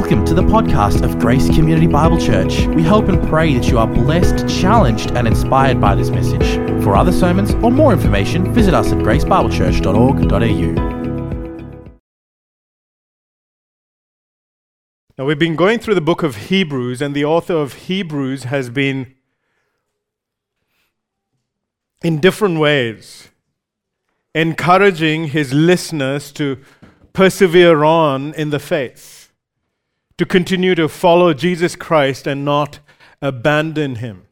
Welcome to the podcast of Grace Community Bible Church. We hope and pray that you are blessed, challenged, and inspired by this message. For other sermons or more information, visit us at gracebiblechurch.org.au. Now, we've been going through the book of Hebrews, and the author of Hebrews has been, in different ways, encouraging his listeners to persevere on in the faith to continue to follow Jesus Christ and not abandon him.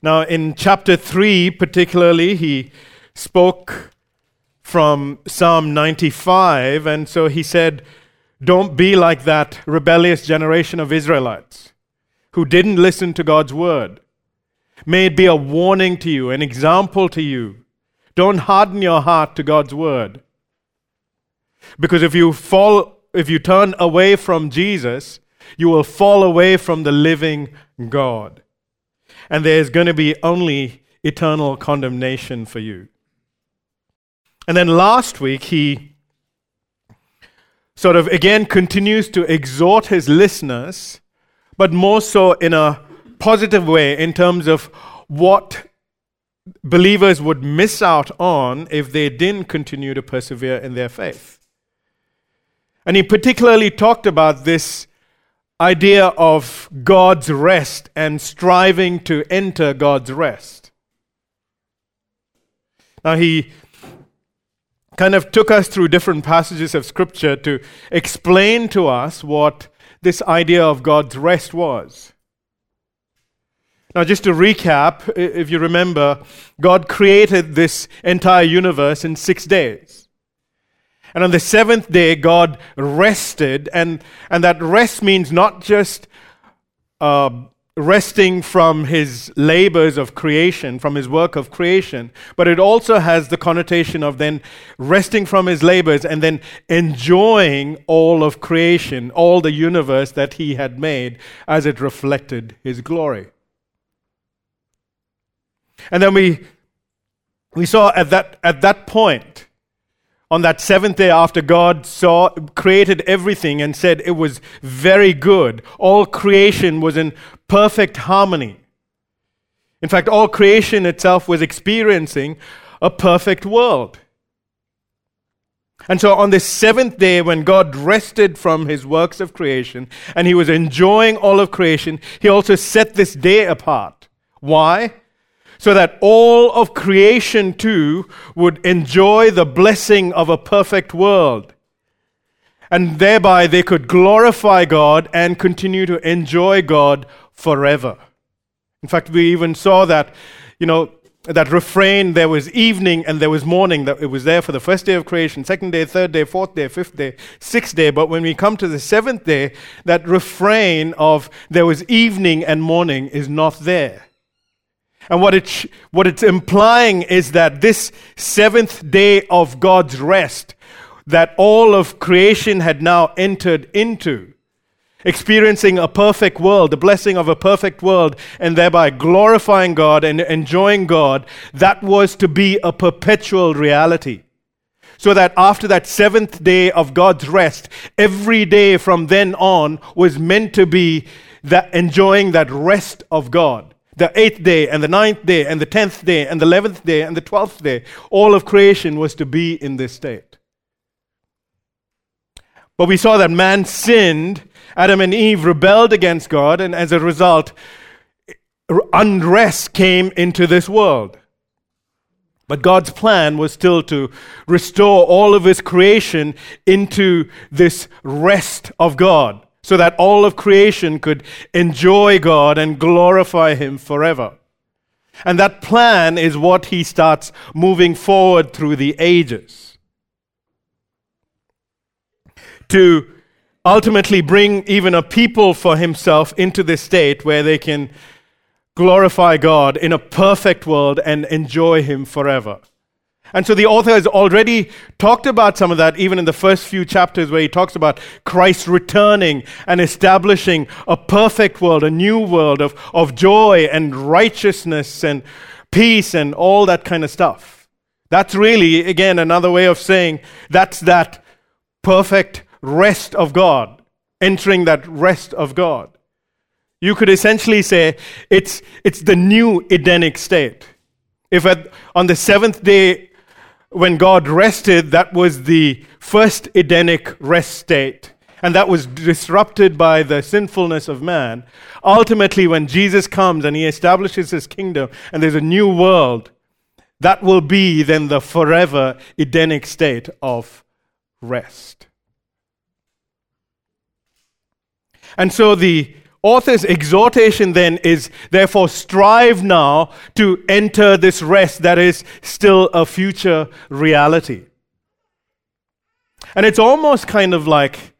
Now, in chapter 3, particularly, he spoke from Psalm 95, and so he said, Don't be like that rebellious generation of Israelites who didn't listen to God's word. May it be a warning to you, an example to you. Don't harden your heart to God's word. Because if you fall if you turn away from Jesus, you will fall away from the living God. And there's going to be only eternal condemnation for you. And then last week, he sort of again continues to exhort his listeners, but more so in a positive way in terms of what believers would miss out on if they didn't continue to persevere in their faith. And he particularly talked about this idea of God's rest and striving to enter God's rest. Now, he kind of took us through different passages of Scripture to explain to us what this idea of God's rest was. Now, just to recap, if you remember, God created this entire universe in six days. And on the seventh day, God rested. And, and that rest means not just uh, resting from his labors of creation, from his work of creation, but it also has the connotation of then resting from his labors and then enjoying all of creation, all the universe that he had made as it reflected his glory. And then we, we saw at that, at that point, on that seventh day after God saw created everything and said it was very good all creation was in perfect harmony. In fact all creation itself was experiencing a perfect world. And so on this seventh day when God rested from his works of creation and he was enjoying all of creation he also set this day apart. Why so that all of creation too would enjoy the blessing of a perfect world. And thereby they could glorify God and continue to enjoy God forever. In fact, we even saw that, you know, that refrain there was evening and there was morning, that it was there for the first day of creation, second day, third day, fourth day, fifth day, sixth day. But when we come to the seventh day, that refrain of there was evening and morning is not there. And what, it, what it's implying is that this seventh day of God's rest, that all of creation had now entered into, experiencing a perfect world, the blessing of a perfect world, and thereby glorifying God and enjoying God, that was to be a perpetual reality. So that after that seventh day of God's rest, every day from then on was meant to be that enjoying that rest of God the eighth day and the ninth day and the tenth day and the eleventh day and the twelfth day, all of creation was to be in this state. But we saw that man sinned, Adam and Eve rebelled against God, and as a result, unrest came into this world. But God's plan was still to restore all of his creation into this rest of God so that all of creation could enjoy God and glorify Him forever. And that plan is what He starts moving forward through the ages. To ultimately bring even a people for Himself into this state where they can glorify God in a perfect world and enjoy Him forever. And so the author has already talked about some of that, even in the first few chapters, where he talks about Christ returning and establishing a perfect world, a new world of, of joy and righteousness and peace and all that kind of stuff. That's really, again, another way of saying that's that perfect rest of God, entering that rest of God. You could essentially say it's, it's the new Edenic state. If at, on the seventh day, when God rested, that was the first Edenic rest state, and that was disrupted by the sinfulness of man. Ultimately, when Jesus comes and he establishes his kingdom and there's a new world, that will be then the forever Edenic state of rest. And so the author's exhortation then is therefore strive now to enter this rest that is still a future reality. And it's almost kind of like,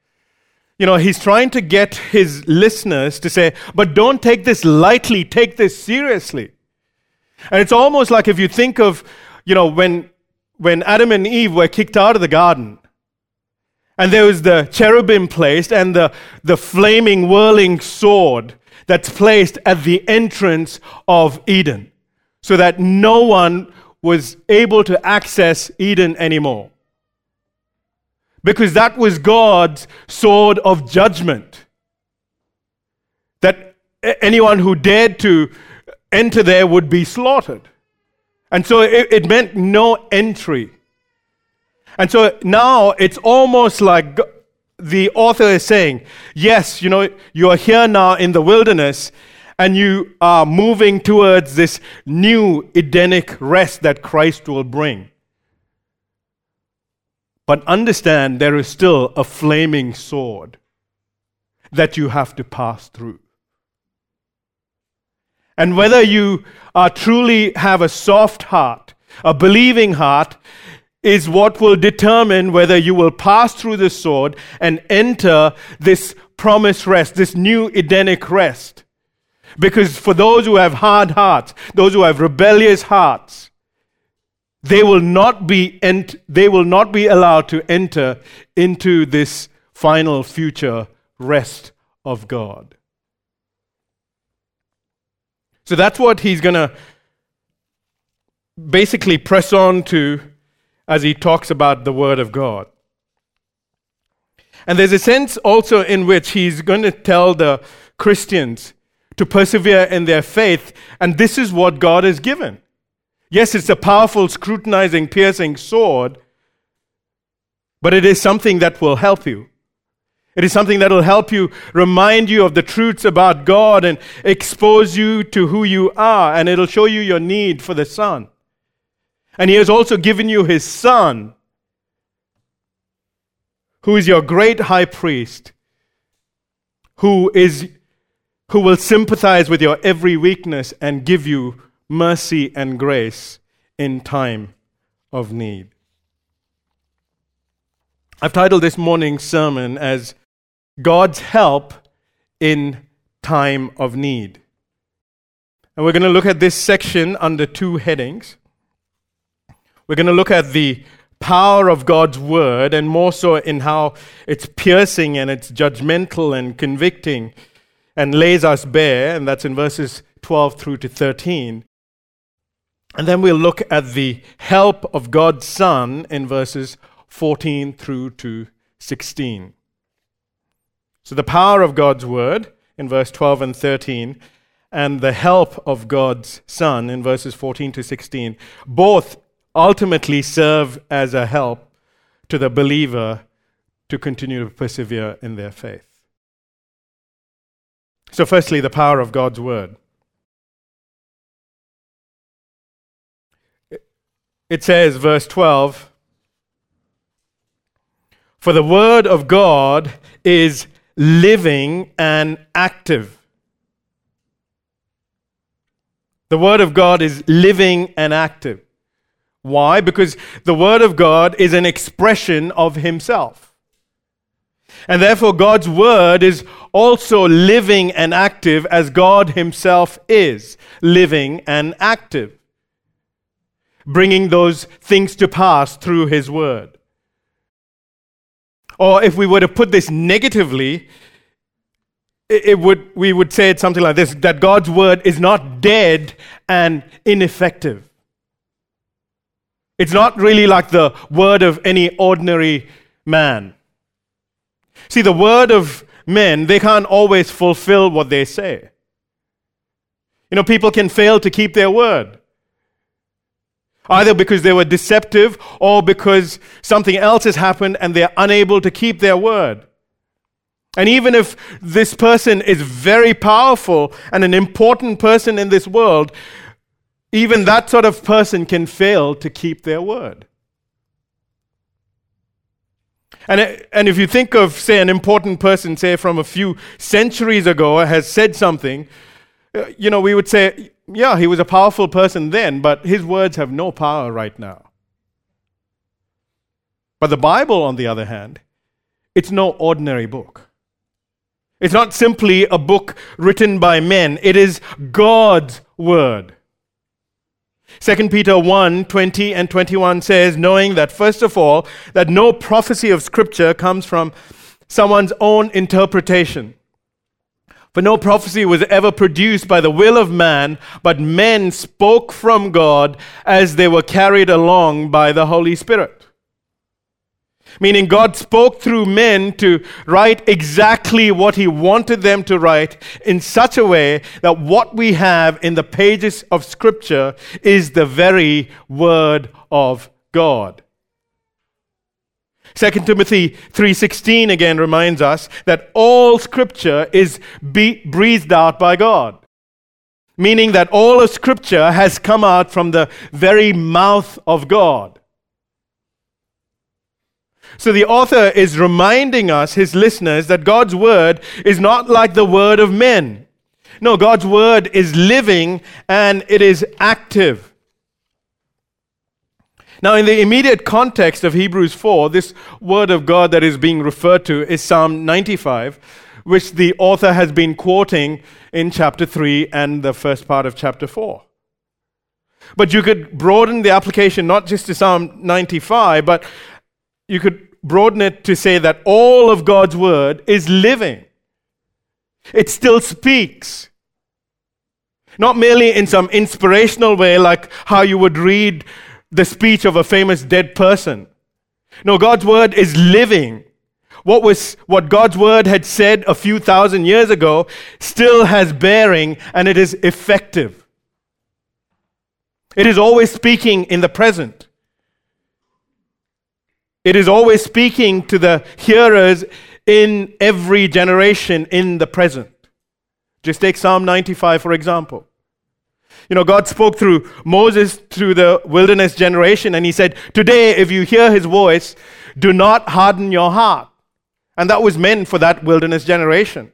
you know, he's trying to get his listeners to say, but don't take this lightly, take this seriously. And it's almost like if you think of, you know, when, when Adam and Eve were kicked out of the garden, and there was the cherubim placed and the, the flaming, whirling sword that's placed at the entrance of Eden, so that no one was able to access Eden anymore. Because that was God's sword of judgment. That anyone who dared to enter there would be slaughtered. And so it, it meant no entry. And so now it's almost like the author is saying, yes, you know, you are here now in the wilderness and you are moving towards this new Edenic rest that Christ will bring. But understand there is still a flaming sword that you have to pass through. And whether you are truly have a soft heart, a believing heart, is what will determine whether you will pass through the sword and enter this promised rest, this new Edenic rest. Because for those who have hard hearts, those who have rebellious hearts, they will not be ent- they will not be allowed to enter into this final future rest of God. So that's what he's going to basically press on to as he talks about the Word of God. And there's a sense also in which he's going to tell the Christians to persevere in their faith, and this is what God has given. Yes, it's a powerful, scrutinizing, piercing sword, but it is something that will help you. It is something that will help you remind you of the truths about God and expose you to who you are, and it'll show you your need for the Son. And he has also given you his son, who is your great high priest, who is who will sympathize with your every weakness and give you mercy and grace in time of need. I've titled this morning's sermon as God's Help in Time of Need. And we're going to look at this section under two headings. We're going to look at the power of God's word and more so in how it's piercing and it's judgmental and convicting and lays us bare, and that's in verses 12 through to 13. And then we'll look at the help of God's Son in verses 14 through to 16. So the power of God's word in verse 12 and 13 and the help of God's Son in verses 14 to 16 both ultimately serve as a help to the believer to continue to persevere in their faith. So, firstly, the power of God's word. It says, verse 12, For the word of God is living and active. The word of God is living and active. Why? Because the Word of God is an expression of Himself. And therefore, God's Word is also living and active as God Himself is living and active, bringing those things to pass through His Word. Or if we were to put this negatively, it would, we would say it something like this that God's Word is not dead and ineffective. It's not really like the word of any ordinary man. See, the word of men, they can't always fulfill what they say. You know, people can fail to keep their word. Either because they were deceptive or because something else has happened and they're unable to keep their word. And even if this person is very powerful and an important person in this world, even that sort of person can fail to keep their word. And, and if you think of, say, an important person, say, from a few centuries ago, has said something, uh, you know, we would say, yeah, he was a powerful person then, but his words have no power right now. But the Bible, on the other hand, it's no ordinary book. It's not simply a book written by men, it is God's word. 2 Peter 1 20 and 21 says, knowing that, first of all, that no prophecy of Scripture comes from someone's own interpretation. For no prophecy was ever produced by the will of man, but men spoke from God as they were carried along by the Holy Spirit. Meaning, God spoke through men to write exactly what He wanted them to write in such a way that what we have in the pages of Scripture is the very Word of God. 2 Timothy 3:16 again reminds us that all scripture is breathed out by God. Meaning that all of scripture has come out from the very mouth of God. So the author is reminding us, his listeners, that God's word is not like the word of men. No, God's word is living and it is active. Now, in the immediate context of Hebrews 4, this word of God that is being referred to is Psalm 95, which the author has been quoting in chapter 3 and the first part of chapter 4. But you could broaden the application not just to Psalm 95, but you could broaden it to say that all of God's word is living. It still speaks. Not merely in some inspirational way, like how you would read the speech of a famous dead person. No, God's word is living. What was what God's word had said a few thousand years ago still has bearing and it is effective. It is always speaking in the present. It is always speaking to the hearers in every generation in the present. Just take Psalm 95, for example. You know, God spoke through Moses through the wilderness generation, and he said, Today, if you hear his voice, do not harden your heart. And that was meant for that wilderness generation.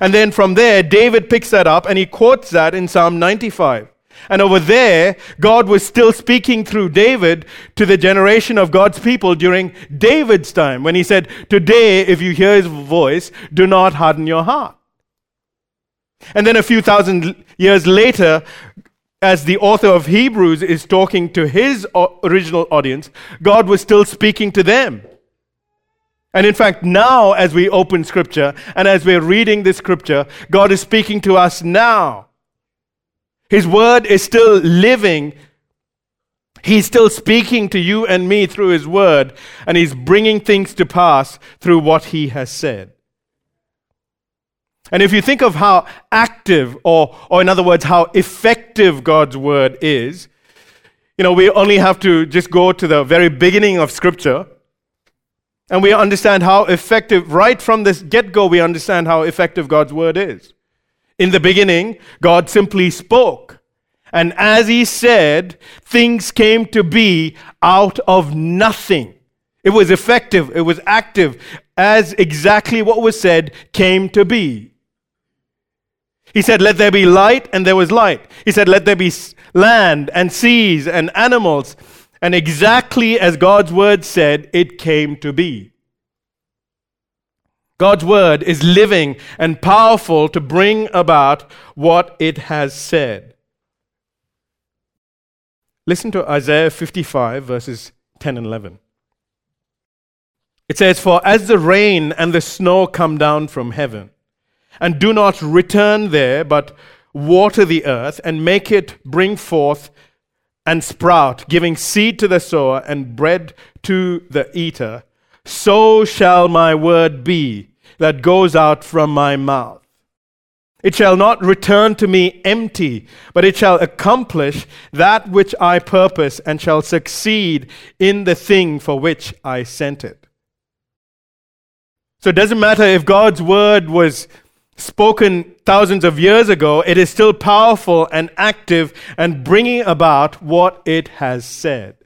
And then from there, David picks that up and he quotes that in Psalm 95. And over there, God was still speaking through David to the generation of God's people during David's time when he said, Today, if you hear his voice, do not harden your heart. And then a few thousand years later, as the author of Hebrews is talking to his original audience, God was still speaking to them. And in fact, now as we open scripture and as we're reading this scripture, God is speaking to us now. His word is still living. He's still speaking to you and me through His word, and He's bringing things to pass through what He has said. And if you think of how active, or, or in other words, how effective God's word is, you know, we only have to just go to the very beginning of Scripture, and we understand how effective, right from this get go, we understand how effective God's word is. In the beginning, God simply spoke. And as he said, things came to be out of nothing. It was effective, it was active, as exactly what was said came to be. He said, Let there be light, and there was light. He said, Let there be land and seas and animals. And exactly as God's word said, it came to be. God's word is living and powerful to bring about what it has said. Listen to Isaiah 55, verses 10 and 11. It says, For as the rain and the snow come down from heaven, and do not return there, but water the earth and make it bring forth and sprout, giving seed to the sower and bread to the eater, so shall my word be that goes out from my mouth. It shall not return to me empty, but it shall accomplish that which I purpose and shall succeed in the thing for which I sent it. So it doesn't matter if God's word was spoken thousands of years ago, it is still powerful and active and bringing about what it has said.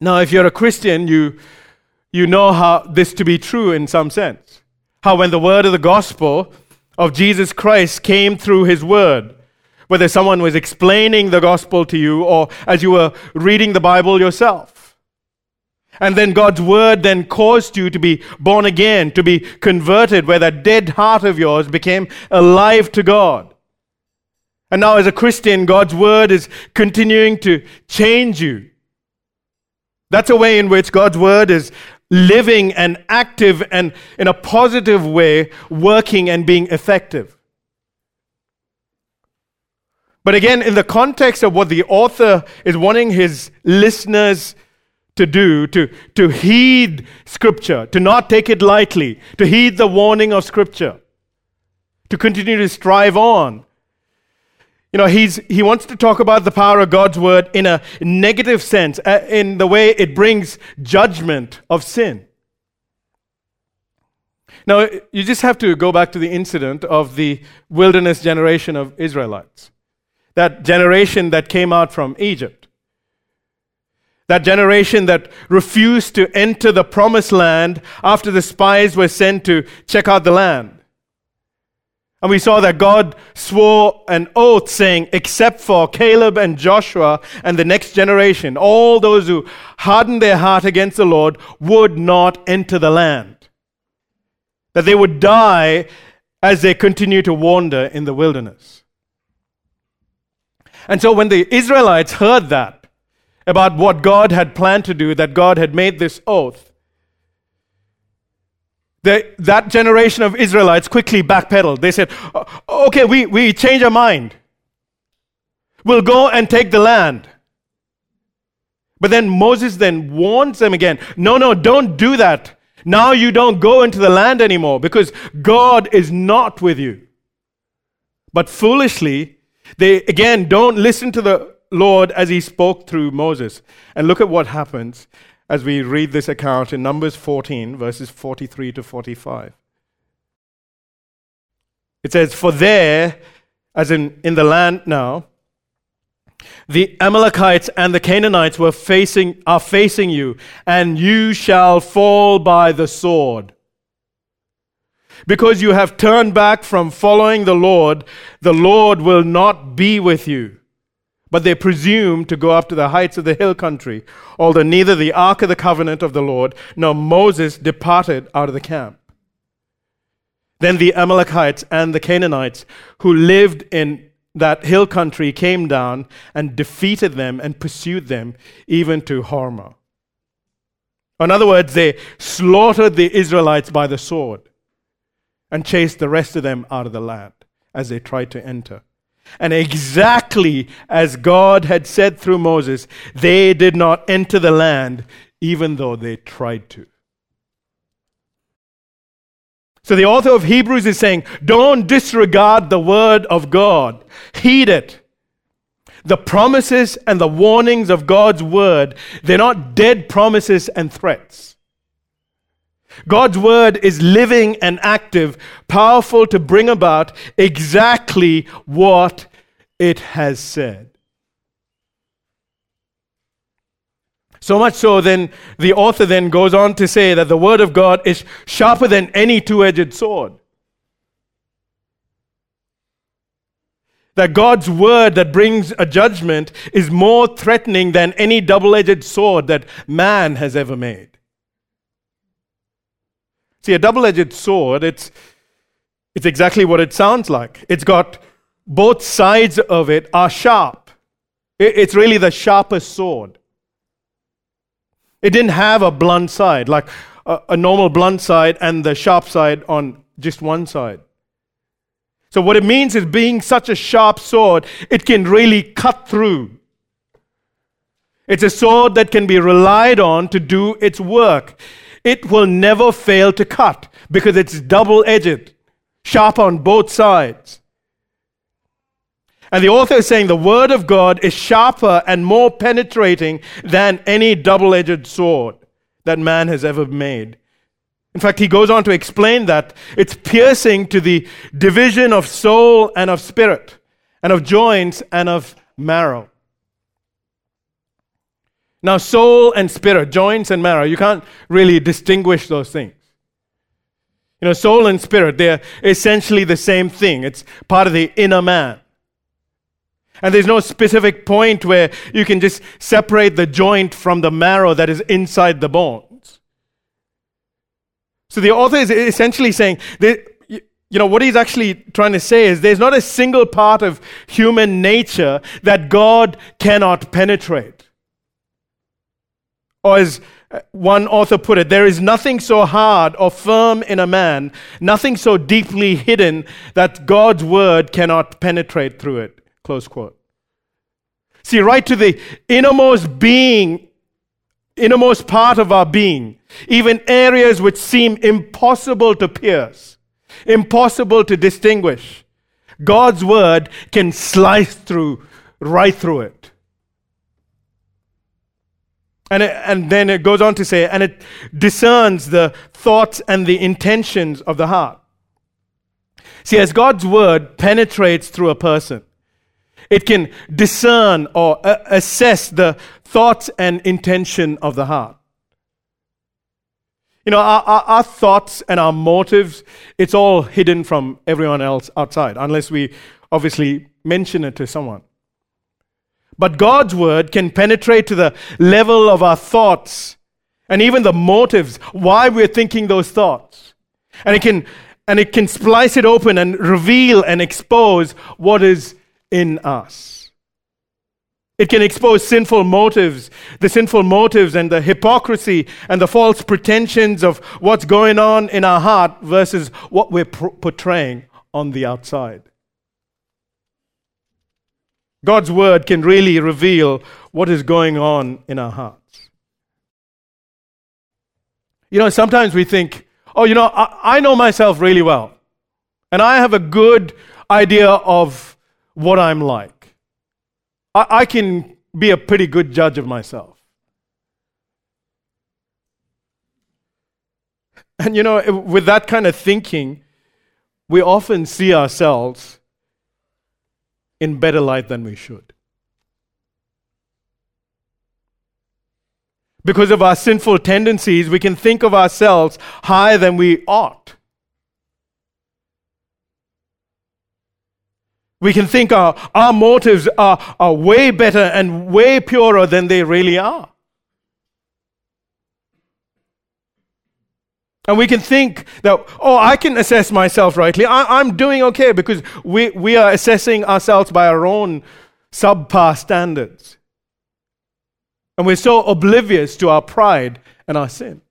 Now, if you're a Christian, you, you know how this to be true in some sense. How when the word of the gospel of Jesus Christ came through his word, whether someone was explaining the gospel to you or as you were reading the Bible yourself. And then God's word then caused you to be born again, to be converted, where that dead heart of yours became alive to God. And now, as a Christian, God's word is continuing to change you. That's a way in which God's word is living and active and in a positive way, working and being effective. But again, in the context of what the author is wanting his listeners to do, to, to heed Scripture, to not take it lightly, to heed the warning of Scripture, to continue to strive on. You know, he's, he wants to talk about the power of God's word in a negative sense, uh, in the way it brings judgment of sin. Now, you just have to go back to the incident of the wilderness generation of Israelites. That generation that came out from Egypt. That generation that refused to enter the promised land after the spies were sent to check out the land. And we saw that God swore an oath saying, except for Caleb and Joshua and the next generation, all those who hardened their heart against the Lord would not enter the land. That they would die as they continue to wander in the wilderness. And so when the Israelites heard that, about what God had planned to do, that God had made this oath. They, that generation of Israelites quickly backpedaled. They said, okay, we, we change our mind. We'll go and take the land. But then Moses then warns them again no, no, don't do that. Now you don't go into the land anymore because God is not with you. But foolishly, they again don't listen to the Lord as he spoke through Moses. And look at what happens as we read this account in Numbers 14, verses 43 to 45. It says, For there, as in, in the land now, the Amalekites and the Canaanites were facing, are facing you, and you shall fall by the sword. Because you have turned back from following the Lord, the Lord will not be with you. But they presumed to go up to the heights of the hill country, although neither the ark of the covenant of the Lord nor Moses departed out of the camp. Then the Amalekites and the Canaanites who lived in that hill country came down and defeated them and pursued them even to Hormah. In other words, they slaughtered the Israelites by the sword and chased the rest of them out of the land as they tried to enter. And exactly as God had said through Moses, they did not enter the land, even though they tried to. So the author of Hebrews is saying, don't disregard the word of God, heed it. The promises and the warnings of God's word, they're not dead promises and threats. God's word is living and active, powerful to bring about exactly what it has said. So much so, then the author then goes on to say that the word of God is sharper than any two edged sword. That God's word that brings a judgment is more threatening than any double edged sword that man has ever made. See, a double edged sword, it's, it's exactly what it sounds like. It's got both sides of it are sharp. It's really the sharpest sword. It didn't have a blunt side, like a, a normal blunt side and the sharp side on just one side. So, what it means is being such a sharp sword, it can really cut through. It's a sword that can be relied on to do its work. It will never fail to cut because it's double edged, sharp on both sides. And the author is saying the Word of God is sharper and more penetrating than any double edged sword that man has ever made. In fact, he goes on to explain that it's piercing to the division of soul and of spirit, and of joints and of marrow. Now, soul and spirit, joints and marrow, you can't really distinguish those things. You know, soul and spirit, they're essentially the same thing. It's part of the inner man. And there's no specific point where you can just separate the joint from the marrow that is inside the bones. So the author is essentially saying that, you know, what he's actually trying to say is there's not a single part of human nature that God cannot penetrate. Or as uh, one author put it, there is nothing so hard or firm in a man, nothing so deeply hidden that God's word cannot penetrate through it. Close quote. See, right to the innermost being, innermost part of our being, even areas which seem impossible to pierce, impossible to distinguish. God's word can slice through, right through it. And, it, and then it goes on to say, and it discerns the thoughts and the intentions of the heart. See, as God's word penetrates through a person, it can discern or uh, assess the thoughts and intention of the heart. You know, our, our, our, thoughts and our motives, it's all hidden from everyone else outside, unless we obviously mention it to someone. But God's word can penetrate to the level of our thoughts and even the motives, why we're thinking those thoughts. And it can, and it can splice it open and reveal and expose what is in us. It can expose sinful motives, the sinful motives and the hypocrisy and the false pretensions of what's going on in our heart versus what we're portraying on the outside. God's word can really reveal what is going on in our hearts. You know, sometimes we think, oh, you know, I, I know myself really well, and I have a good idea of what I'm like. I, I can be a pretty good judge of myself. And you know, with that kind of thinking, we often see ourselves in better light than we should. Because of our sinful tendencies, we can think of ourselves higher than we ought. We can think our, our motives are, are way better and way purer than they really are. And we can think that, oh, I can assess myself rightly. I, am doing okay because we, we are assessing ourselves by our own subpar standards. And we're so oblivious to our pride and our sin.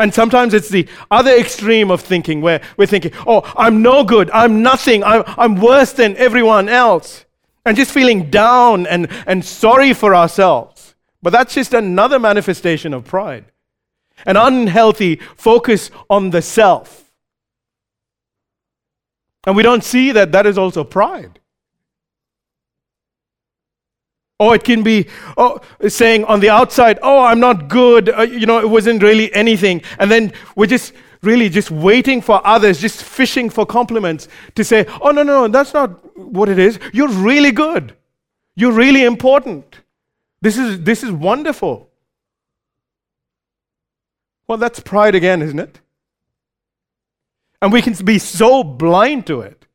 And sometimes it's the other extreme of thinking where we're thinking, oh, I'm no good, I'm nothing, I'm, I'm worse than everyone else. And just feeling down and, and sorry for ourselves. But that's just another manifestation of pride. An unhealthy focus on the self. And we don't see that that is also pride. Or it can be oh, saying on the outside, oh, I'm not good. Uh, you know, it wasn't really anything. And then we're just really just waiting for others, just fishing for compliments to say, oh, no, no, no, that's not what it is. You're really good. You're really important. This is, this is wonderful. Well, that's pride again, isn't it? And we can be so blind to it.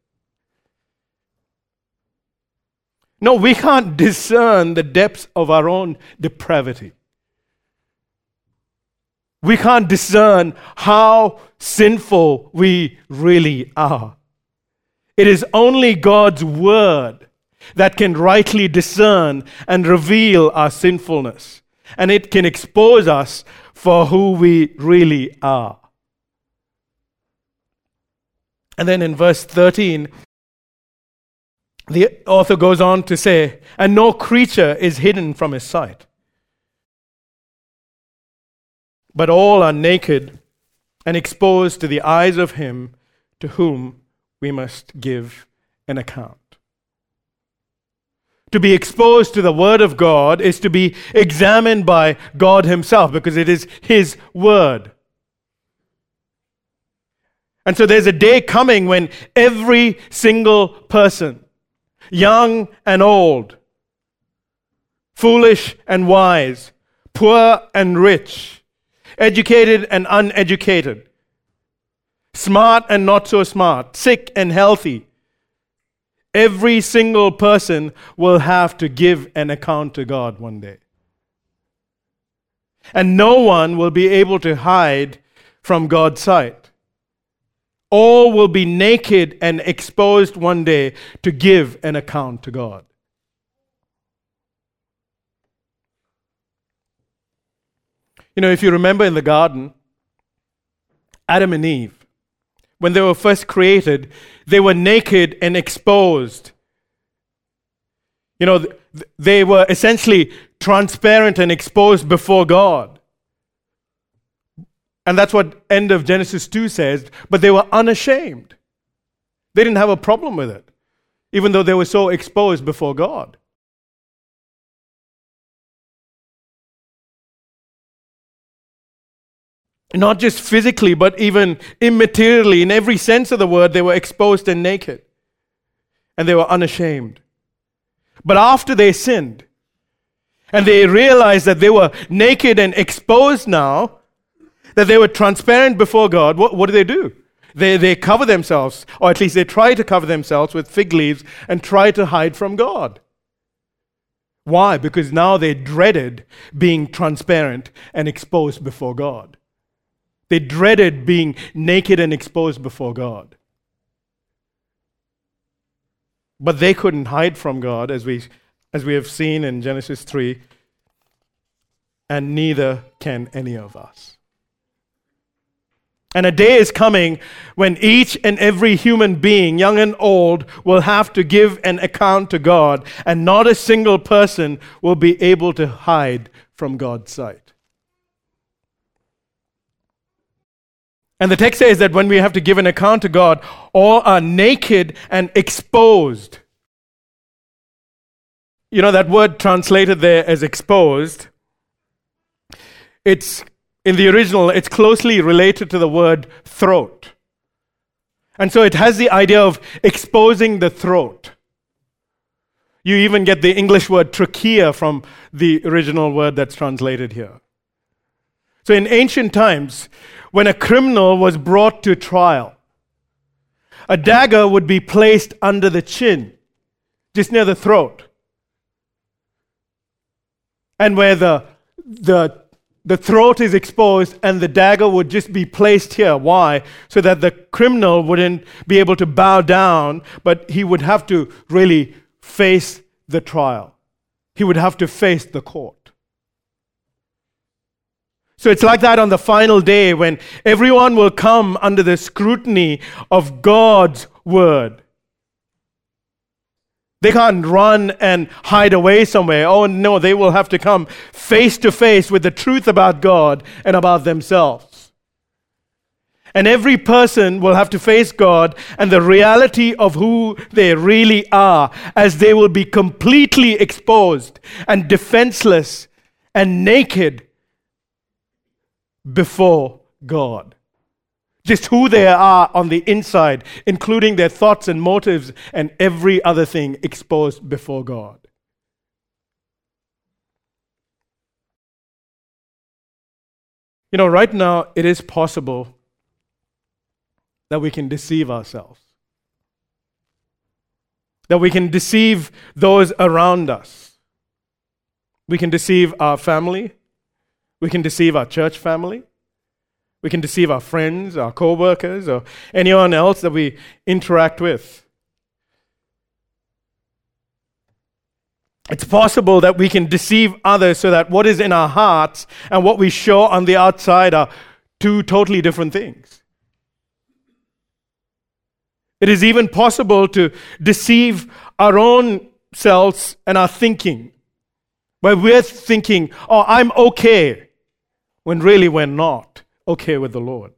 No, we can't discern the depths of our own depravity. We can't discern how sinful we really are. It is only God's word that can rightly discern and reveal our sinfulness, and it can expose us for who we really are. And then in verse 13, the author goes on to say, and no creature is hidden from his sight. But all are naked and exposed to the eyes of him to whom we must give an account. To be exposed to the Word of God is to be examined by God Himself because it is His Word. And so there's a day coming when every single person, young and old, foolish and wise, poor and rich, educated and uneducated, smart and not so smart, sick and healthy, every single person will have to give an account to God one day. And no one will be able to hide from God's sight. All will be naked and exposed one day to give an account to God. You know, if you remember in the garden, Adam and Eve, when they were first created, they were naked and exposed. You know, they were essentially transparent and exposed before God. And that's what end of Genesis 2 says, but they were unashamed. They didn't have a problem with it, even though they were so exposed before God. Not just physically, but even immaterially, in every sense of the word, they were exposed and naked. And they were unashamed. But after they sinned, and they realized that they were naked and exposed now, that they were transparent before God, what, what do they do? They, they cover themselves, or at least they try to cover themselves with fig leaves and try to hide from God. Why? Because now they dreaded being transparent and exposed before God. They dreaded being naked and exposed before God. But they couldn't hide from God, as we, as we have seen in Genesis 3, and neither can any of us. And a day is coming when each and every human being, young and old, will have to give an account to God, and not a single person will be able to hide from God's sight. And the text says that when we have to give an account to God, all are naked and exposed. You know, that word translated there as exposed, it's in the original, it's closely related to the word throat. And so it has the idea of exposing the throat. You even get the English word trachea from the original word that's translated here. So in ancient times, when a criminal was brought to trial, a dagger would be placed under the chin, just near the throat. And where the, the the throat is exposed and the dagger would just be placed here. Why? So that the criminal wouldn't be able to bow down, but he would have to really face the trial. He would have to face the court. So it's like that on the final day when everyone will come under the scrutiny of God's word. They can't run and hide away somewhere. Oh, no, they will have to come face to face with the truth about God and about themselves. And every person will have to face God and the reality of who they really are, as they will be completely exposed and defenseless and naked before God just who they are on the inside, including their thoughts and motives and every other thing exposed before God. You know, right now, it is possible that we can deceive ourselves, that we can deceive those around us. We can deceive our family, we can deceive our church family. We can deceive our friends, our co workers, or anyone else that we interact with. It's possible that we can deceive others so that what is in our hearts and what we show on the outside are two totally different things. It is even possible to deceive our own selves and our thinking, where we're thinking, oh, I'm okay, when really we're not okay with the Lord.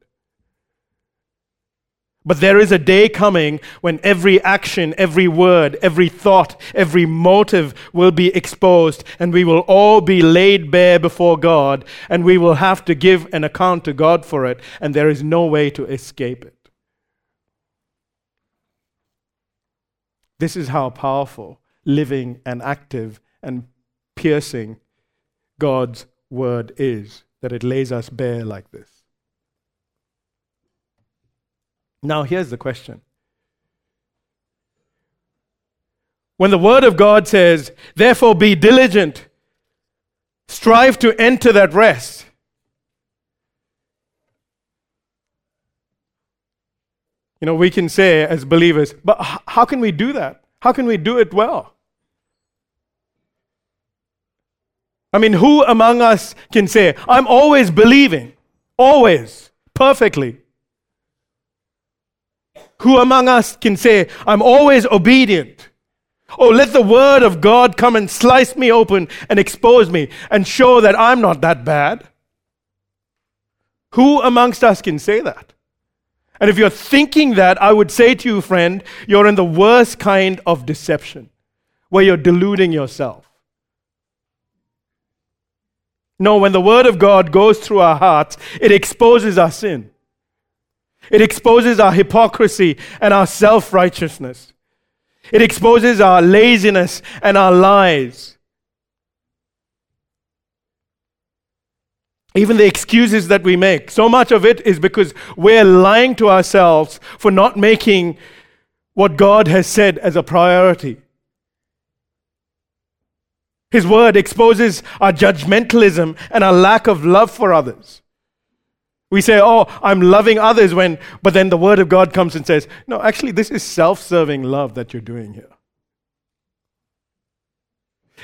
But there is a day coming when every action, every word, every thought, every motive will be exposed, and we will all be laid bare before God, and we will have to give an account to God for it, and there is no way to escape it. This is how powerful, living, and active and piercing God's word is, that it lays us bare like this. Now, here's the question. When the Word of God says, therefore be diligent, strive to enter that rest, you know, we can say as believers, but how can we do that? How can we do it well? I mean, who among us can say, I'm always believing, always, perfectly? Who among us can say, I'm always obedient? Oh, let the word of God come and slice me open and expose me and show that I'm not that bad. Who amongst us can say that? And if you're thinking that, I would say to you, friend, you're in the worst kind of deception where you're deluding yourself. No, when the Word of God goes through our hearts, it exposes our sin. It exposes our hypocrisy and our self righteousness. It exposes our laziness and our lies. Even the excuses that we make, so much of it is because we're lying to ourselves for not making what God has said as a priority. His word exposes our judgmentalism and our lack of love for others. We say, oh, I'm loving others when, but then the word of God comes and says, no, actually, this is self serving love that you're doing here.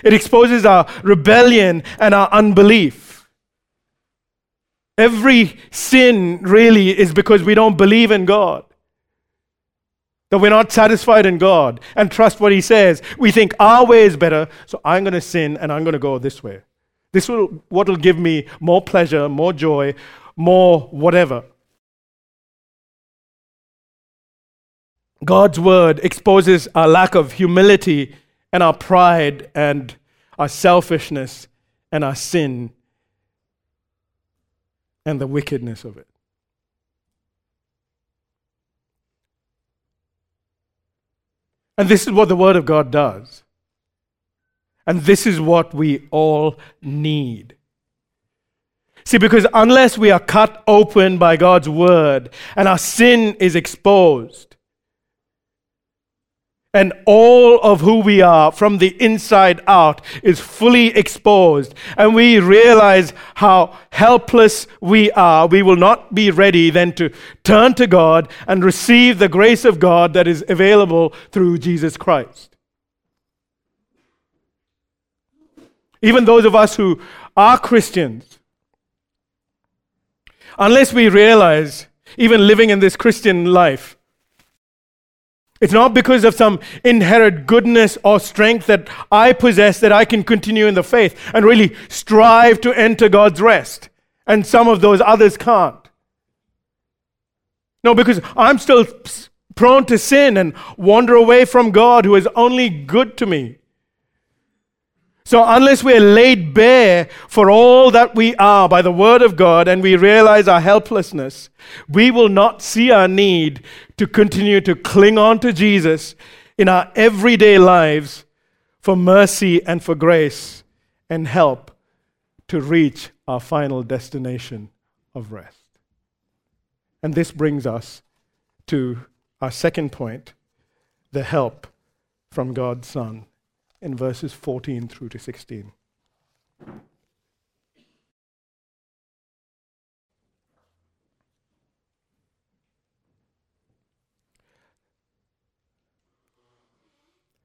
It exposes our rebellion and our unbelief. Every sin really is because we don't believe in God. That we're not satisfied in God and trust what He says. We think our way is better, so I'm going to sin and I'm going to go this way. This will what will give me more pleasure, more joy, more whatever. God's word exposes our lack of humility and our pride and our selfishness and our sin and the wickedness of it. And this is what the Word of God does. And this is what we all need. See, because unless we are cut open by God's word and our sin is exposed, and all of who we are from the inside out is fully exposed, and we realize how helpless we are, we will not be ready then to turn to God and receive the grace of God that is available through Jesus Christ. Even those of us who are Christians, unless we realize, even living in this Christian life, it's not because of some inherent goodness or strength that I possess that I can continue in the faith and really strive to enter God's rest. And some of those others can't. No, because I'm still prone to sin and wander away from God who is only good to me. So, unless we're laid bare for all that we are by the Word of God and we realize our helplessness, we will not see our need to continue to cling on to Jesus in our everyday lives for mercy and for grace and help to reach our final destination of rest. And this brings us to our second point the help from God's Son in verses 14 through to 16.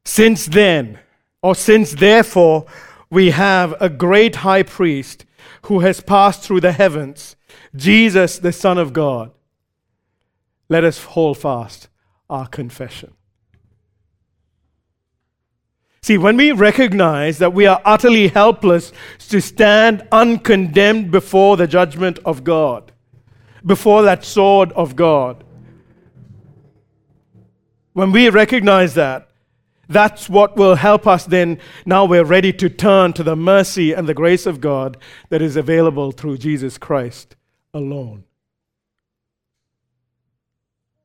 Since then, or since therefore, we have a great high priest who has passed through the heavens, Jesus, the Son of God, let us hold fast our confession. See, when we recognize that we are utterly helpless to stand uncondemned before the judgment of God, before that sword of God, when we recognize that, that's what will help us then. Now we're ready to turn to the mercy and the grace of God that is available through Jesus Christ alone.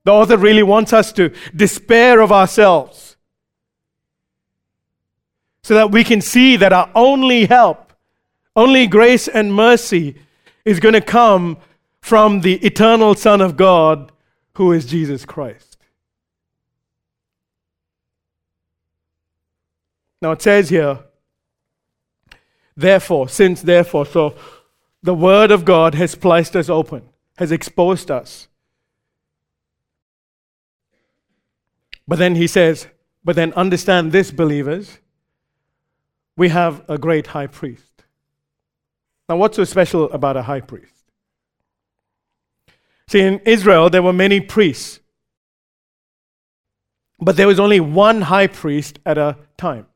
The author really wants us to despair of ourselves so that we can see that our only help, only grace and mercy is going to come from the eternal Son of God who is Jesus Christ. Now it says here, therefore, since therefore, so the Word of God has placed us open, has exposed us. But then he says, but then understand this, believers, we have a great high priest. Now, what's so special about a high priest? See, in Israel, there were many priests, but there was only one high priest at a time.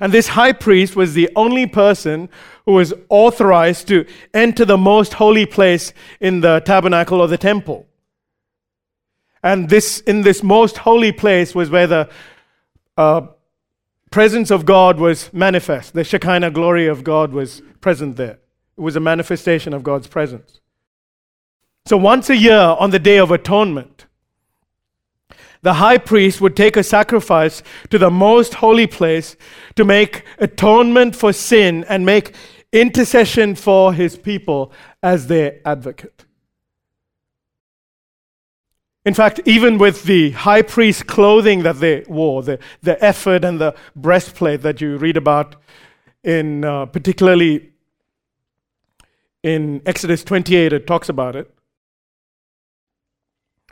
And this high priest was the only person who was authorized to enter the most holy place in the tabernacle or the temple. And this, in this most holy place was where the uh, presence of God was manifest. The Shekinah glory of God was present there. It was a manifestation of God's presence. So once a year on the Day of Atonement, the high priest would take a sacrifice to the most holy place to make atonement for sin and make intercession for his people as their advocate. In fact, even with the high priest clothing that they wore, the, the ephod and the breastplate that you read about in uh, particularly in Exodus 28, it talks about it.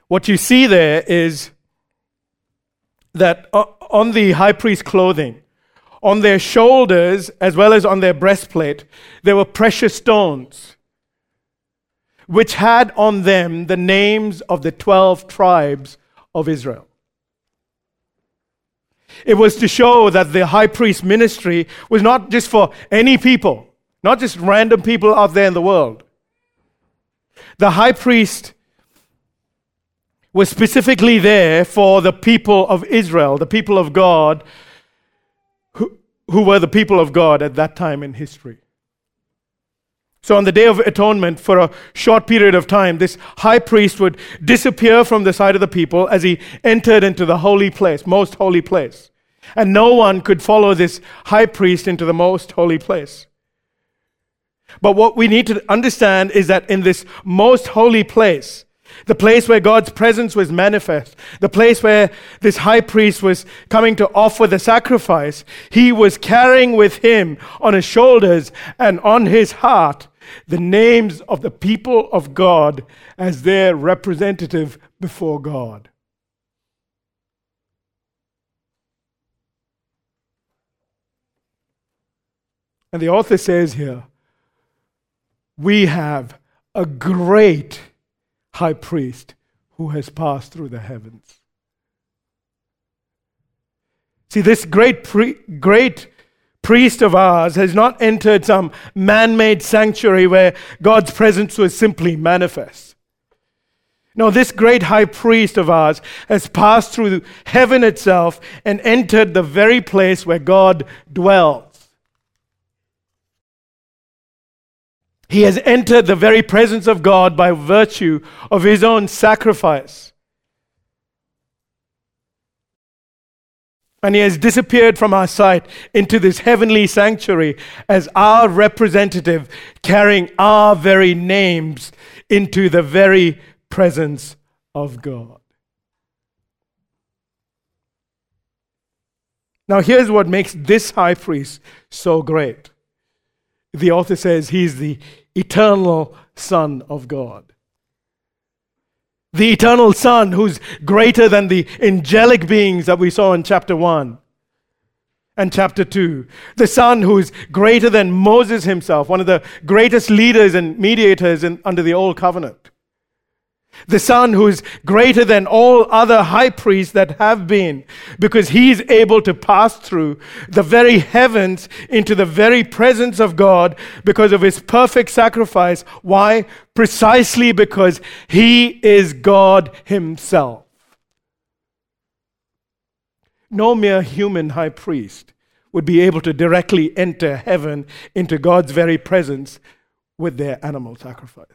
What you see there is that on the high priest clothing, on their shoulders as well as on their breastplate, there were precious stones, which had on them the names of the 12 tribes of Israel. It was to show that the high priest ministry was not just for any people, not just random people out there in the world. The high priest was specifically there for the people of Israel, the people of God, who, who were the people of God at that time in history. So, on the Day of Atonement, for a short period of time, this high priest would disappear from the sight of the people as he entered into the holy place, most holy place. And no one could follow this high priest into the most holy place. But what we need to understand is that in this most holy place, the place where God's presence was manifest, the place where this high priest was coming to offer the sacrifice, he was carrying with him on his shoulders and on his heart the names of the people of God as their representative before God. And the author says here, we have a great high priest who has passed through the heavens. See, this great, pre- great priest of ours has not entered some man made sanctuary where God's presence was simply manifest. No, this great high priest of ours has passed through heaven itself and entered the very place where God dwells. He has entered the very presence of God by virtue of his own sacrifice. And he has disappeared from our sight into this heavenly sanctuary as our representative, carrying our very names into the very presence of God. Now, here's what makes this high priest so great the author says he's the eternal Son of God. The eternal Son who's greater than the angelic beings that we saw in chapter 1 and chapter 2. The Son who is greater than Moses himself, one of the greatest leaders and mediators in, under the Old Covenant. The Son who's greater than all other high priests that have been, because he is able to pass through the very heavens into the very presence of God because of his perfect sacrifice. Why? Precisely because he is God himself. No mere human high priest would be able to directly enter heaven into God's very presence with their animal sacrifice.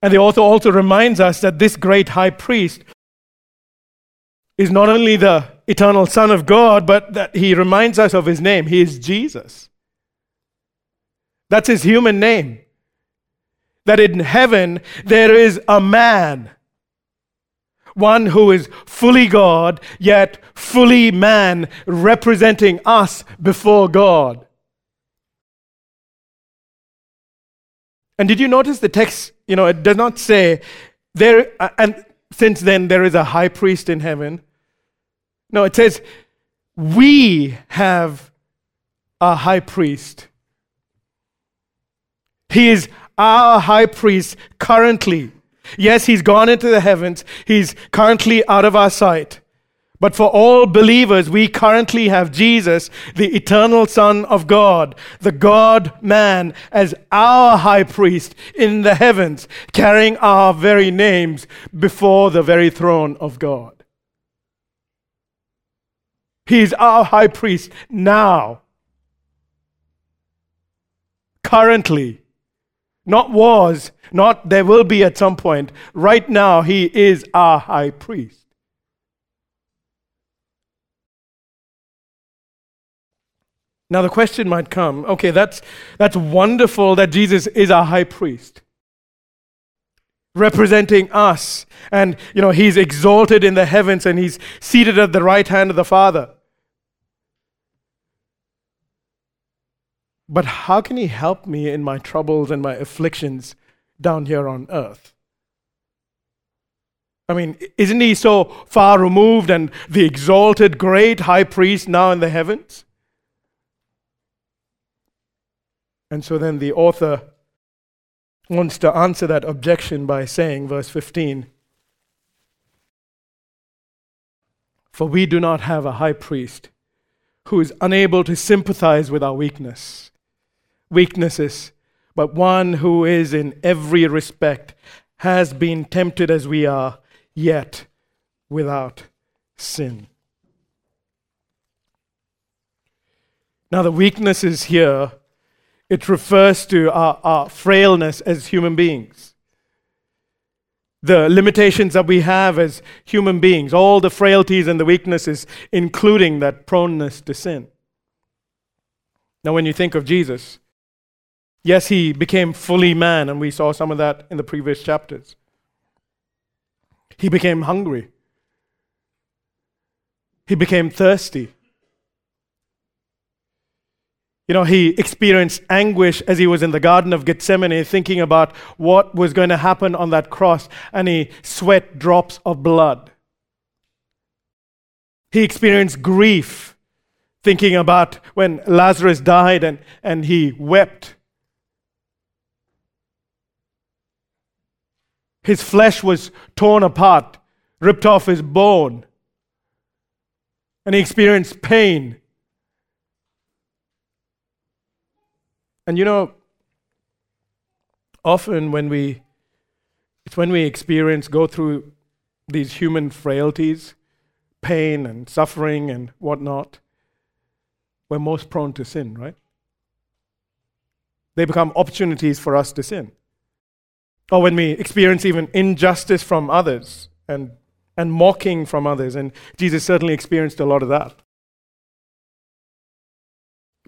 And the author also reminds us that this great high priest is not only the eternal Son of God, but that he reminds us of his name. He is Jesus. That's his human name. That in heaven there is a man, one who is fully God, yet fully man, representing us before God. And did you notice the text? You know, it does not say there, uh, and since then there is a high priest in heaven. No, it says we have a high priest. He is our high priest currently. Yes, he's gone into the heavens. He's currently out of our sight. But for all believers, we currently have Jesus, the eternal Son of God, the God man, as our high priest in the heavens, carrying our very names before the very throne of God. He is our high priest now, currently, not was, not there will be at some point. Right now, he is our high priest. Now the question might come, okay, that's that's wonderful that Jesus is our high priest representing us and you know he's exalted in the heavens and he's seated at the right hand of the Father. But how can he help me in my troubles and my afflictions down here on earth? I mean, isn't he so far removed and the exalted great high priest now in the heavens? And so then the author wants to answer that objection by saying, verse 15, For we do not have a high priest who is unable to sympathize with our weakness, weaknesses, but one who is in every respect has been tempted as we are, yet without sin. Now, the weaknesses here it refers to our, our frailness as human beings. The limitations that we have as human beings, all the frailties and the weaknesses, including that proneness to sin. Now, when you think of Jesus, yes, he became fully man, and we saw some of that in the previous chapters. He became hungry, he became thirsty. You know, he experienced anguish as he was in the Garden of Gethsemane, thinking about what was going to happen on that cross, and he sweat drops of blood. He experienced grief, thinking about when Lazarus died and, and he wept. His flesh was torn apart, ripped off his bone, and he experienced pain. And you know, often when we, it's when we experience, go through these human frailties, pain and suffering and whatnot, we're most prone to sin, right? They become opportunities for us to sin. Or when we experience even injustice from others and, and mocking from others. And Jesus certainly experienced a lot of that.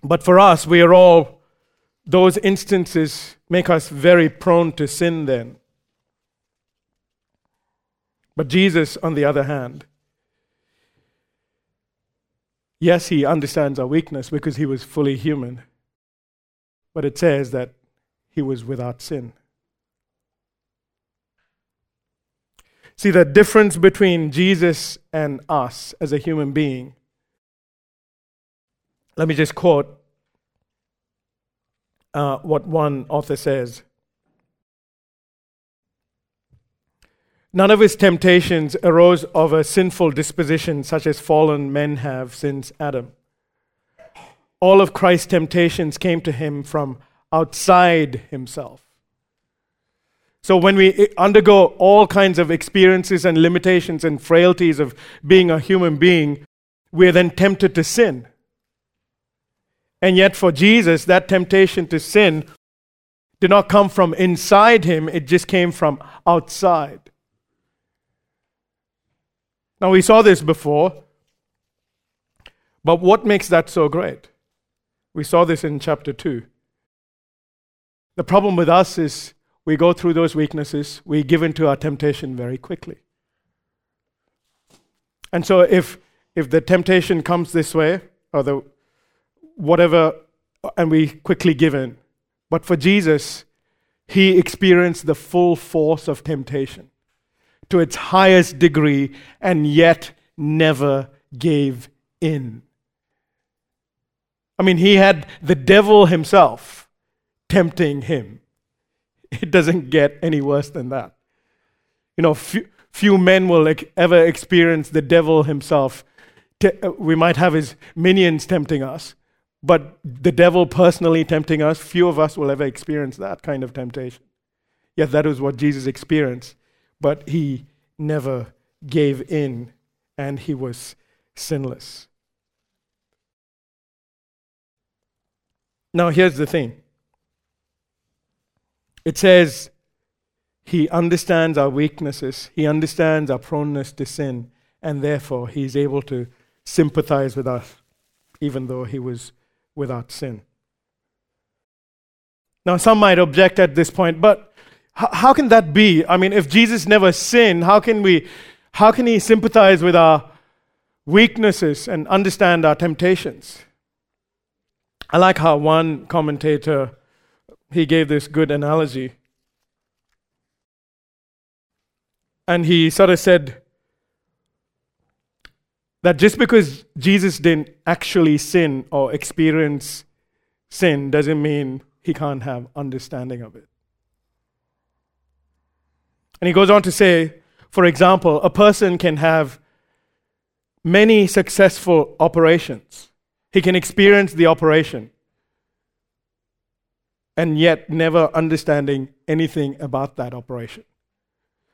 But for us, we are all those instances make us very prone to sin then. But Jesus, on the other hand, yes, he understands our weakness because he was fully human. But it says that he was without sin. See, the difference between Jesus and us as a human being. Let me just quote uh, what one author says. None of his temptations arose of a sinful disposition such as fallen men have since Adam. All of Christ's temptations came to him from outside himself. So when we undergo all kinds of experiences and limitations and frailties of being a human being, we're then tempted to sin. And yet, for Jesus, that temptation to sin did not come from inside him, it just came from outside. Now, we saw this before, but what makes that so great? We saw this in chapter 2. The problem with us is we go through those weaknesses, we give in to our temptation very quickly. And so, if, if the temptation comes this way, or the whatever, and we quickly give in. But for Jesus, he experienced the full force of temptation to its highest degree and yet never gave in. I mean, he had the devil himself tempting him. It doesn't get any worse than that. You know, few, few men will like, ever experience the devil himself. Uh, we might have his minions tempting us, but the devil personally tempting us, few of us will ever experience that kind of temptation. Yet that was what Jesus experienced, but he never gave in and he was sinless. Now, here's the thing it says, He understands our weaknesses, He understands our proneness to sin, and therefore He's able to sympathize with us, even though He was without sin. Now, some might object at this point, but how can that be? I mean, if Jesus never sinned, how can we, how can he sympathize with our weaknesses and understand our temptations? I like how one commentator he gave this good analogy. And he sort of said that just because Jesus didn't actually sin or experience sin doesn't mean he can't have understanding of it. And he goes on to say, for example, a person can have many successful operations. He can experience the operation and yet never understanding anything about that operation.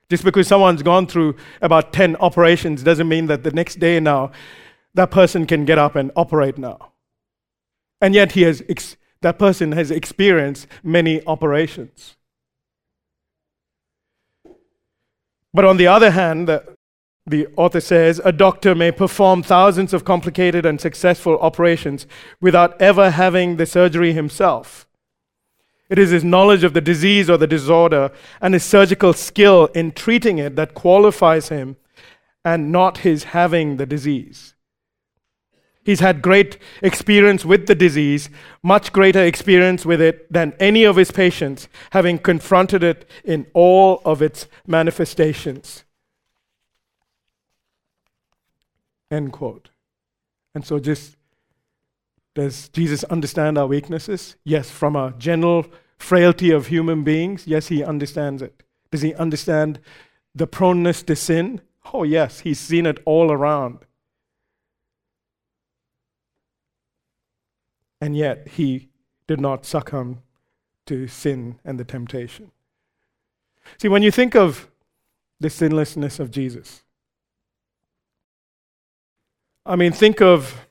Just because someone's gone through about 10 operations doesn't mean that the next day now that person can get up and operate now. And yet he has ex- that person has experienced many operations. But on the other hand, the, the author says a doctor may perform thousands of complicated and successful operations without ever having the surgery himself. It is his knowledge of the disease or the disorder and his surgical skill in treating it that qualifies him and not his having the disease. He's had great experience with the disease, much greater experience with it than any of his patients, having confronted it in all of its manifestations. End quote. And so, just does Jesus understand our weaknesses? Yes, from a general frailty of human beings? Yes, he understands it. Does he understand the proneness to sin? Oh, yes, he's seen it all around. And yet, he did not succumb to sin and the temptation. See, when you think of the sinlessness of Jesus, I mean, think of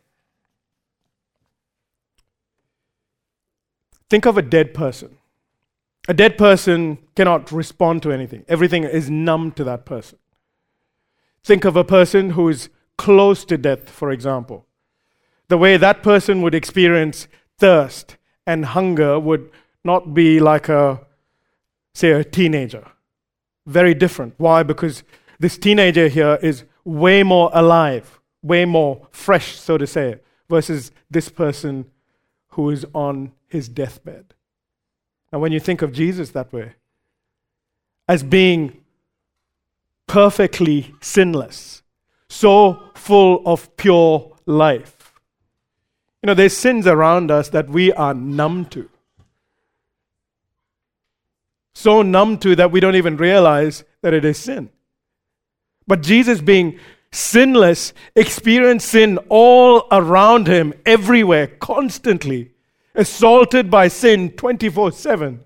Think of a dead person. A dead person cannot respond to anything, everything is numb to that person. Think of a person who is close to death, for example. The way that person would experience thirst and hunger would not be like a, say, a teenager. Very different. Why? Because this teenager here is way more alive, way more fresh, so to say, versus this person who is on his deathbed. Now, when you think of Jesus that way, as being perfectly sinless, so full of pure life, you know, there's sins around us that we are numb to. so numb to that we don't even realize that it is sin. But Jesus, being sinless, experienced sin all around him, everywhere, constantly, assaulted by sin 24 7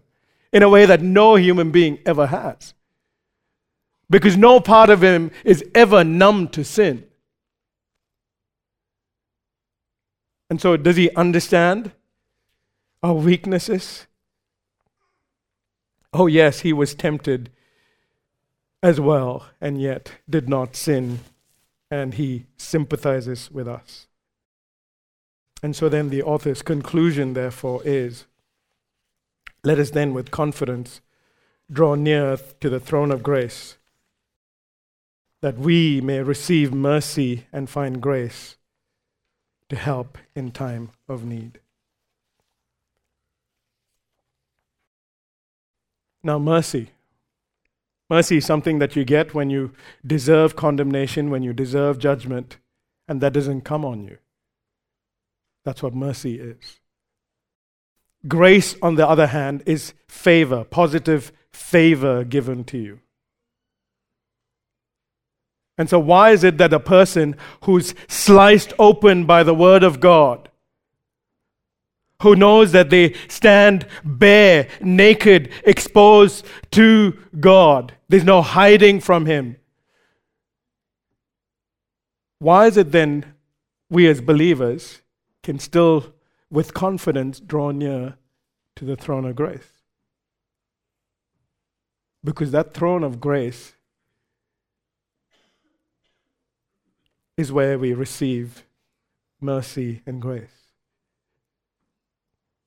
in a way that no human being ever has. Because no part of him is ever numb to sin. And so, does he understand our weaknesses? Oh, yes, he was tempted as well, and yet did not sin, and he sympathizes with us. And so, then the author's conclusion, therefore, is let us then, with confidence, draw near to the throne of grace, that we may receive mercy and find grace to help in time of need. Now, mercy. Mercy is something that you get when you deserve condemnation, when you deserve judgment, and that doesn't come on you. That's what mercy is. Grace, on the other hand, is favor, positive favor given to you. And so, why is it that a person who's sliced open by the Word of God, who knows that they stand bare, naked, exposed to God, there's no hiding from Him, why is it then we as believers can still, with confidence, draw near to the throne of grace? Because that throne of grace is where we receive mercy and grace.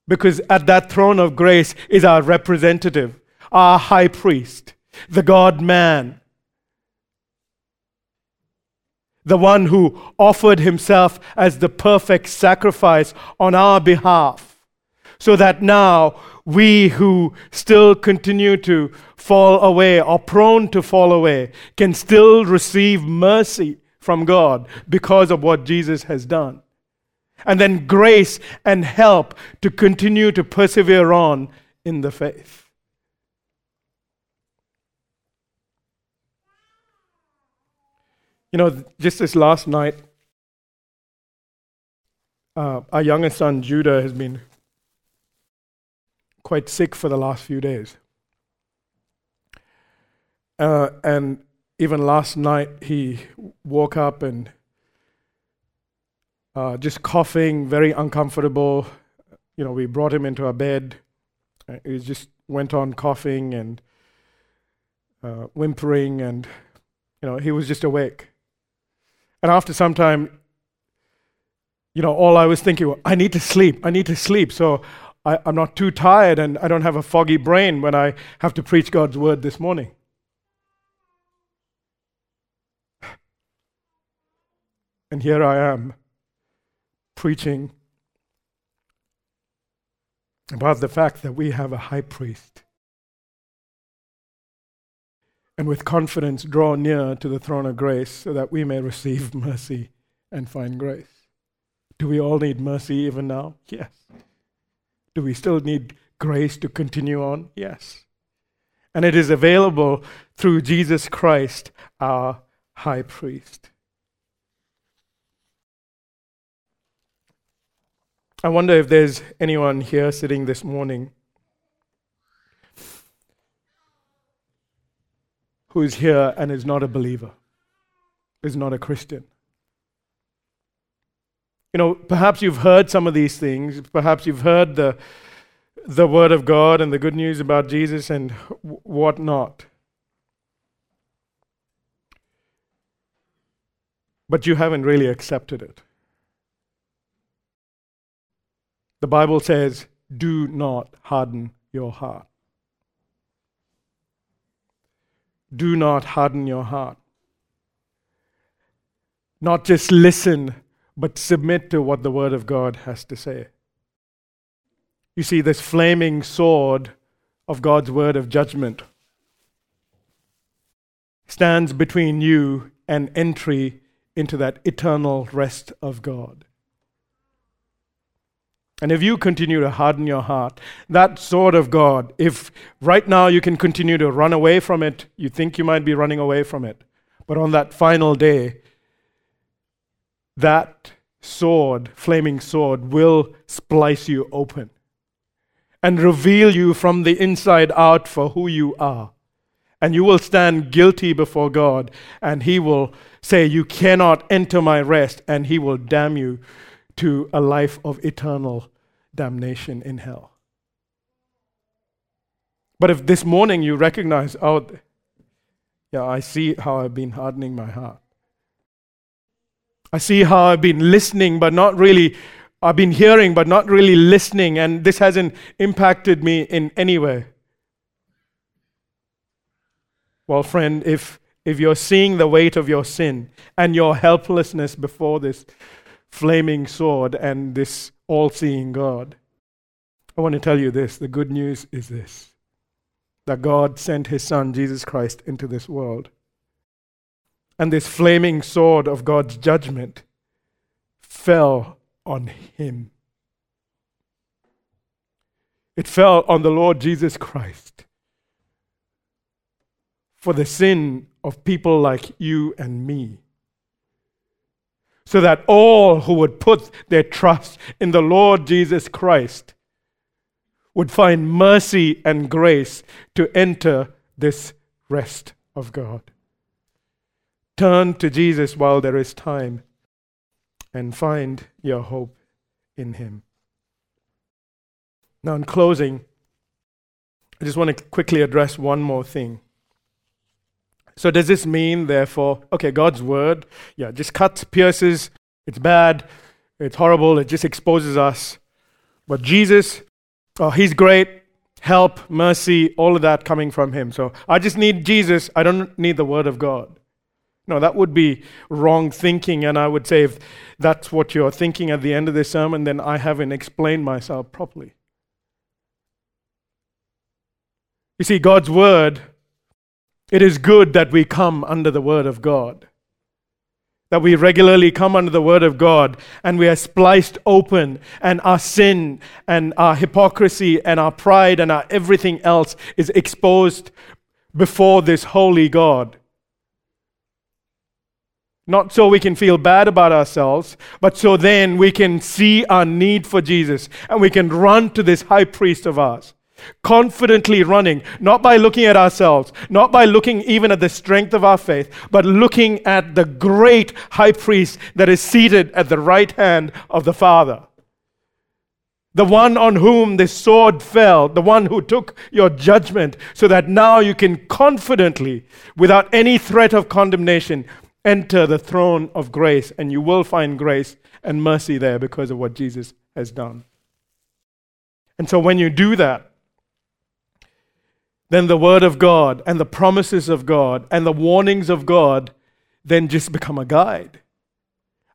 Because at that throne of grace is our representative, our high priest, the God man, the one who offered himself as the perfect sacrifice on our behalf, so that now we who still continue to fall away or prone to fall away can still receive mercy from God because of what Jesus has done. And then grace and help to continue to persevere on in the faith. You know, just this last night, uh, our youngest son Judah has been quite sick for the last few days. Uh, and even last night, he woke up and uh, just coughing, very uncomfortable. You know, we brought him into our bed. Uh, he just went on coughing and uh, whimpering, and you know, he was just awake. And after some time, you know, all I was thinking, I need to sleep. I need to sleep. So I, I'm not too tired, and I don't have a foggy brain when I have to preach God's word this morning. And here I am preaching about the fact that we have a high priest. And with confidence draw near to the throne of grace so that we may receive mercy and find grace. Do we all need mercy even now? Yes. Do we still need grace to continue on? Yes. And it is available through Jesus Christ, our high priest. I wonder if there's anyone here sitting this morning who is here and is not a believer, is not a Christian. You know, perhaps you've heard some of these things. Perhaps you've heard the, the Word of God and the good news about Jesus and whatnot. But you haven't really accepted it. The Bible says, do not harden your heart. Do not harden your heart. Not just listen, but submit to what the Word of God has to say. You see, this flaming sword of God's Word of judgment stands between you and entry into that eternal rest of God. And if you continue to harden your heart, that sword of God, if right now you can continue to run away from it, you think you might be running away from it. But on that final day, that sword, flaming sword, will splice you open and reveal you from the inside out for who you are. And you will stand guilty before God, and He will say, You cannot enter my rest, and He will damn you to a life of eternal damnation in hell. But if this morning you recognize, oh, yeah, I see how I've been hardening my heart. I see how I've been listening, but not really, I've been hearing, but not really listening, and this hasn't impacted me in any way. Well, friend, if, if you're seeing the weight of your sin and your helplessness before this flaming sword and this all seeing God. I want to tell you this the good news is this that God sent his Son, Jesus Christ, into this world. And this flaming sword of God's judgment fell on him. It fell on the Lord Jesus Christ for the sin of people like you and me so that all who would put their trust in the Lord Jesus Christ would find mercy and grace to enter this rest of God. Turn to Jesus while there is time and find your hope in Him. Now, in closing, I just want to quickly address one more thing. So does this mean, therefore, okay, God's word, yeah, just cuts, pierces, it's bad, it's horrible, it just exposes us. But Jesus, oh, he's great, help, mercy, all of that coming from him. So I just need Jesus, I don't need the word of God. No, that would be wrong thinking, and I would say if that's what you're thinking at the end of this sermon, then I haven't explained myself properly. You see, God's word it is good that we come under the Word of God. That we regularly come under the Word of God and we are spliced open, and our sin and our hypocrisy and our pride and our everything else is exposed before this holy God. Not so we can feel bad about ourselves, but so then we can see our need for Jesus and we can run to this high priest of ours confidently running, not by looking at ourselves, not by looking even at the strength of our faith, but looking at the great high priest that is seated at the right hand of the Father. The one on whom the sword fell, the one who took your judgment, so that now you can confidently, without any threat of condemnation, enter the throne of grace, and you will find grace and mercy there because of what Jesus has done. And so when you do that, then the Word of God and the promises of God and the warnings of God then just become a guide.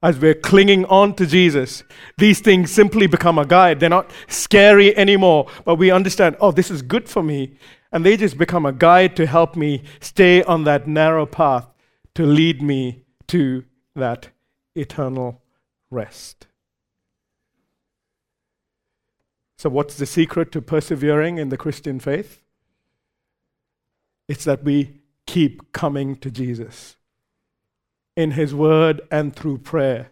As we're clinging on to Jesus, these things simply become a guide. They're not scary anymore, but we understand, oh, this is good for me. And they just become a guide to help me stay on that narrow path to lead me to that eternal rest. So, what's the secret to persevering in the Christian faith? It's that we keep coming to Jesus in His Word and through prayer.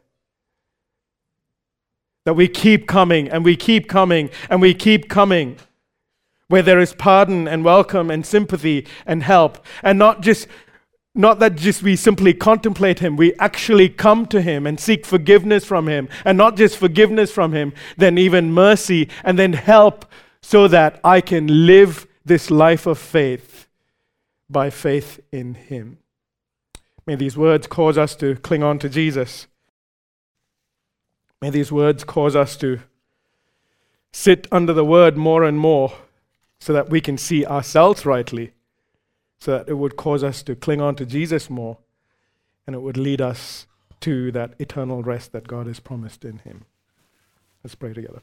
That we keep coming and we keep coming and we keep coming where there is pardon and welcome and sympathy and help. And not just not that just we simply contemplate him we actually come to him and seek forgiveness from him. And not just forgiveness from him then even mercy and then help so that I can live this life of faith by faith in him. May these words cause us to cling on to Jesus. May these words cause us to sit under the word more and more so that we can see ourselves rightly, so that it would cause us to cling on to Jesus more, and it would lead us to that eternal rest that God has promised in him. Let's pray together.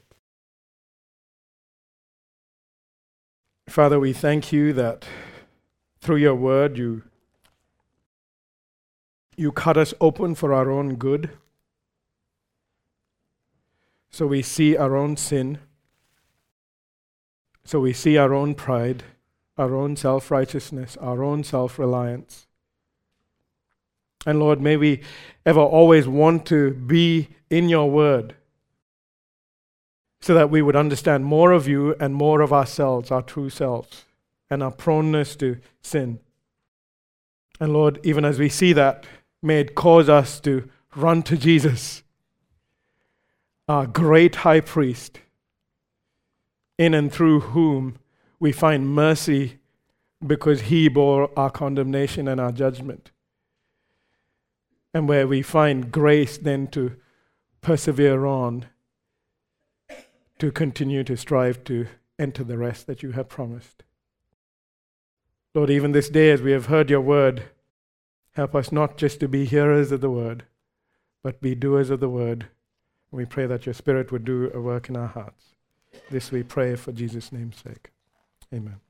Father, we thank you that through your word, you, you cut us open for our own good, So we see our own sin. So we see our own pride, our own self righteousness, our own self reliance. And Lord, may we ever always want to be in your word so that we would understand more of you and more of ourselves, our true selves, and our proneness to sin. And Lord, even as we see that, may it cause us to run to Jesus, our great high priest, in and through whom we find mercy because he bore our condemnation and our judgment. And where we find grace then to persevere on to continue to strive to enter the rest that you have promised. Lord, even this day, as we have heard your word, help us not just to be hearers of the word, but be doers of the word. We pray that your Spirit would do a work in our hearts. This we pray for Jesus' name's sake. Amen.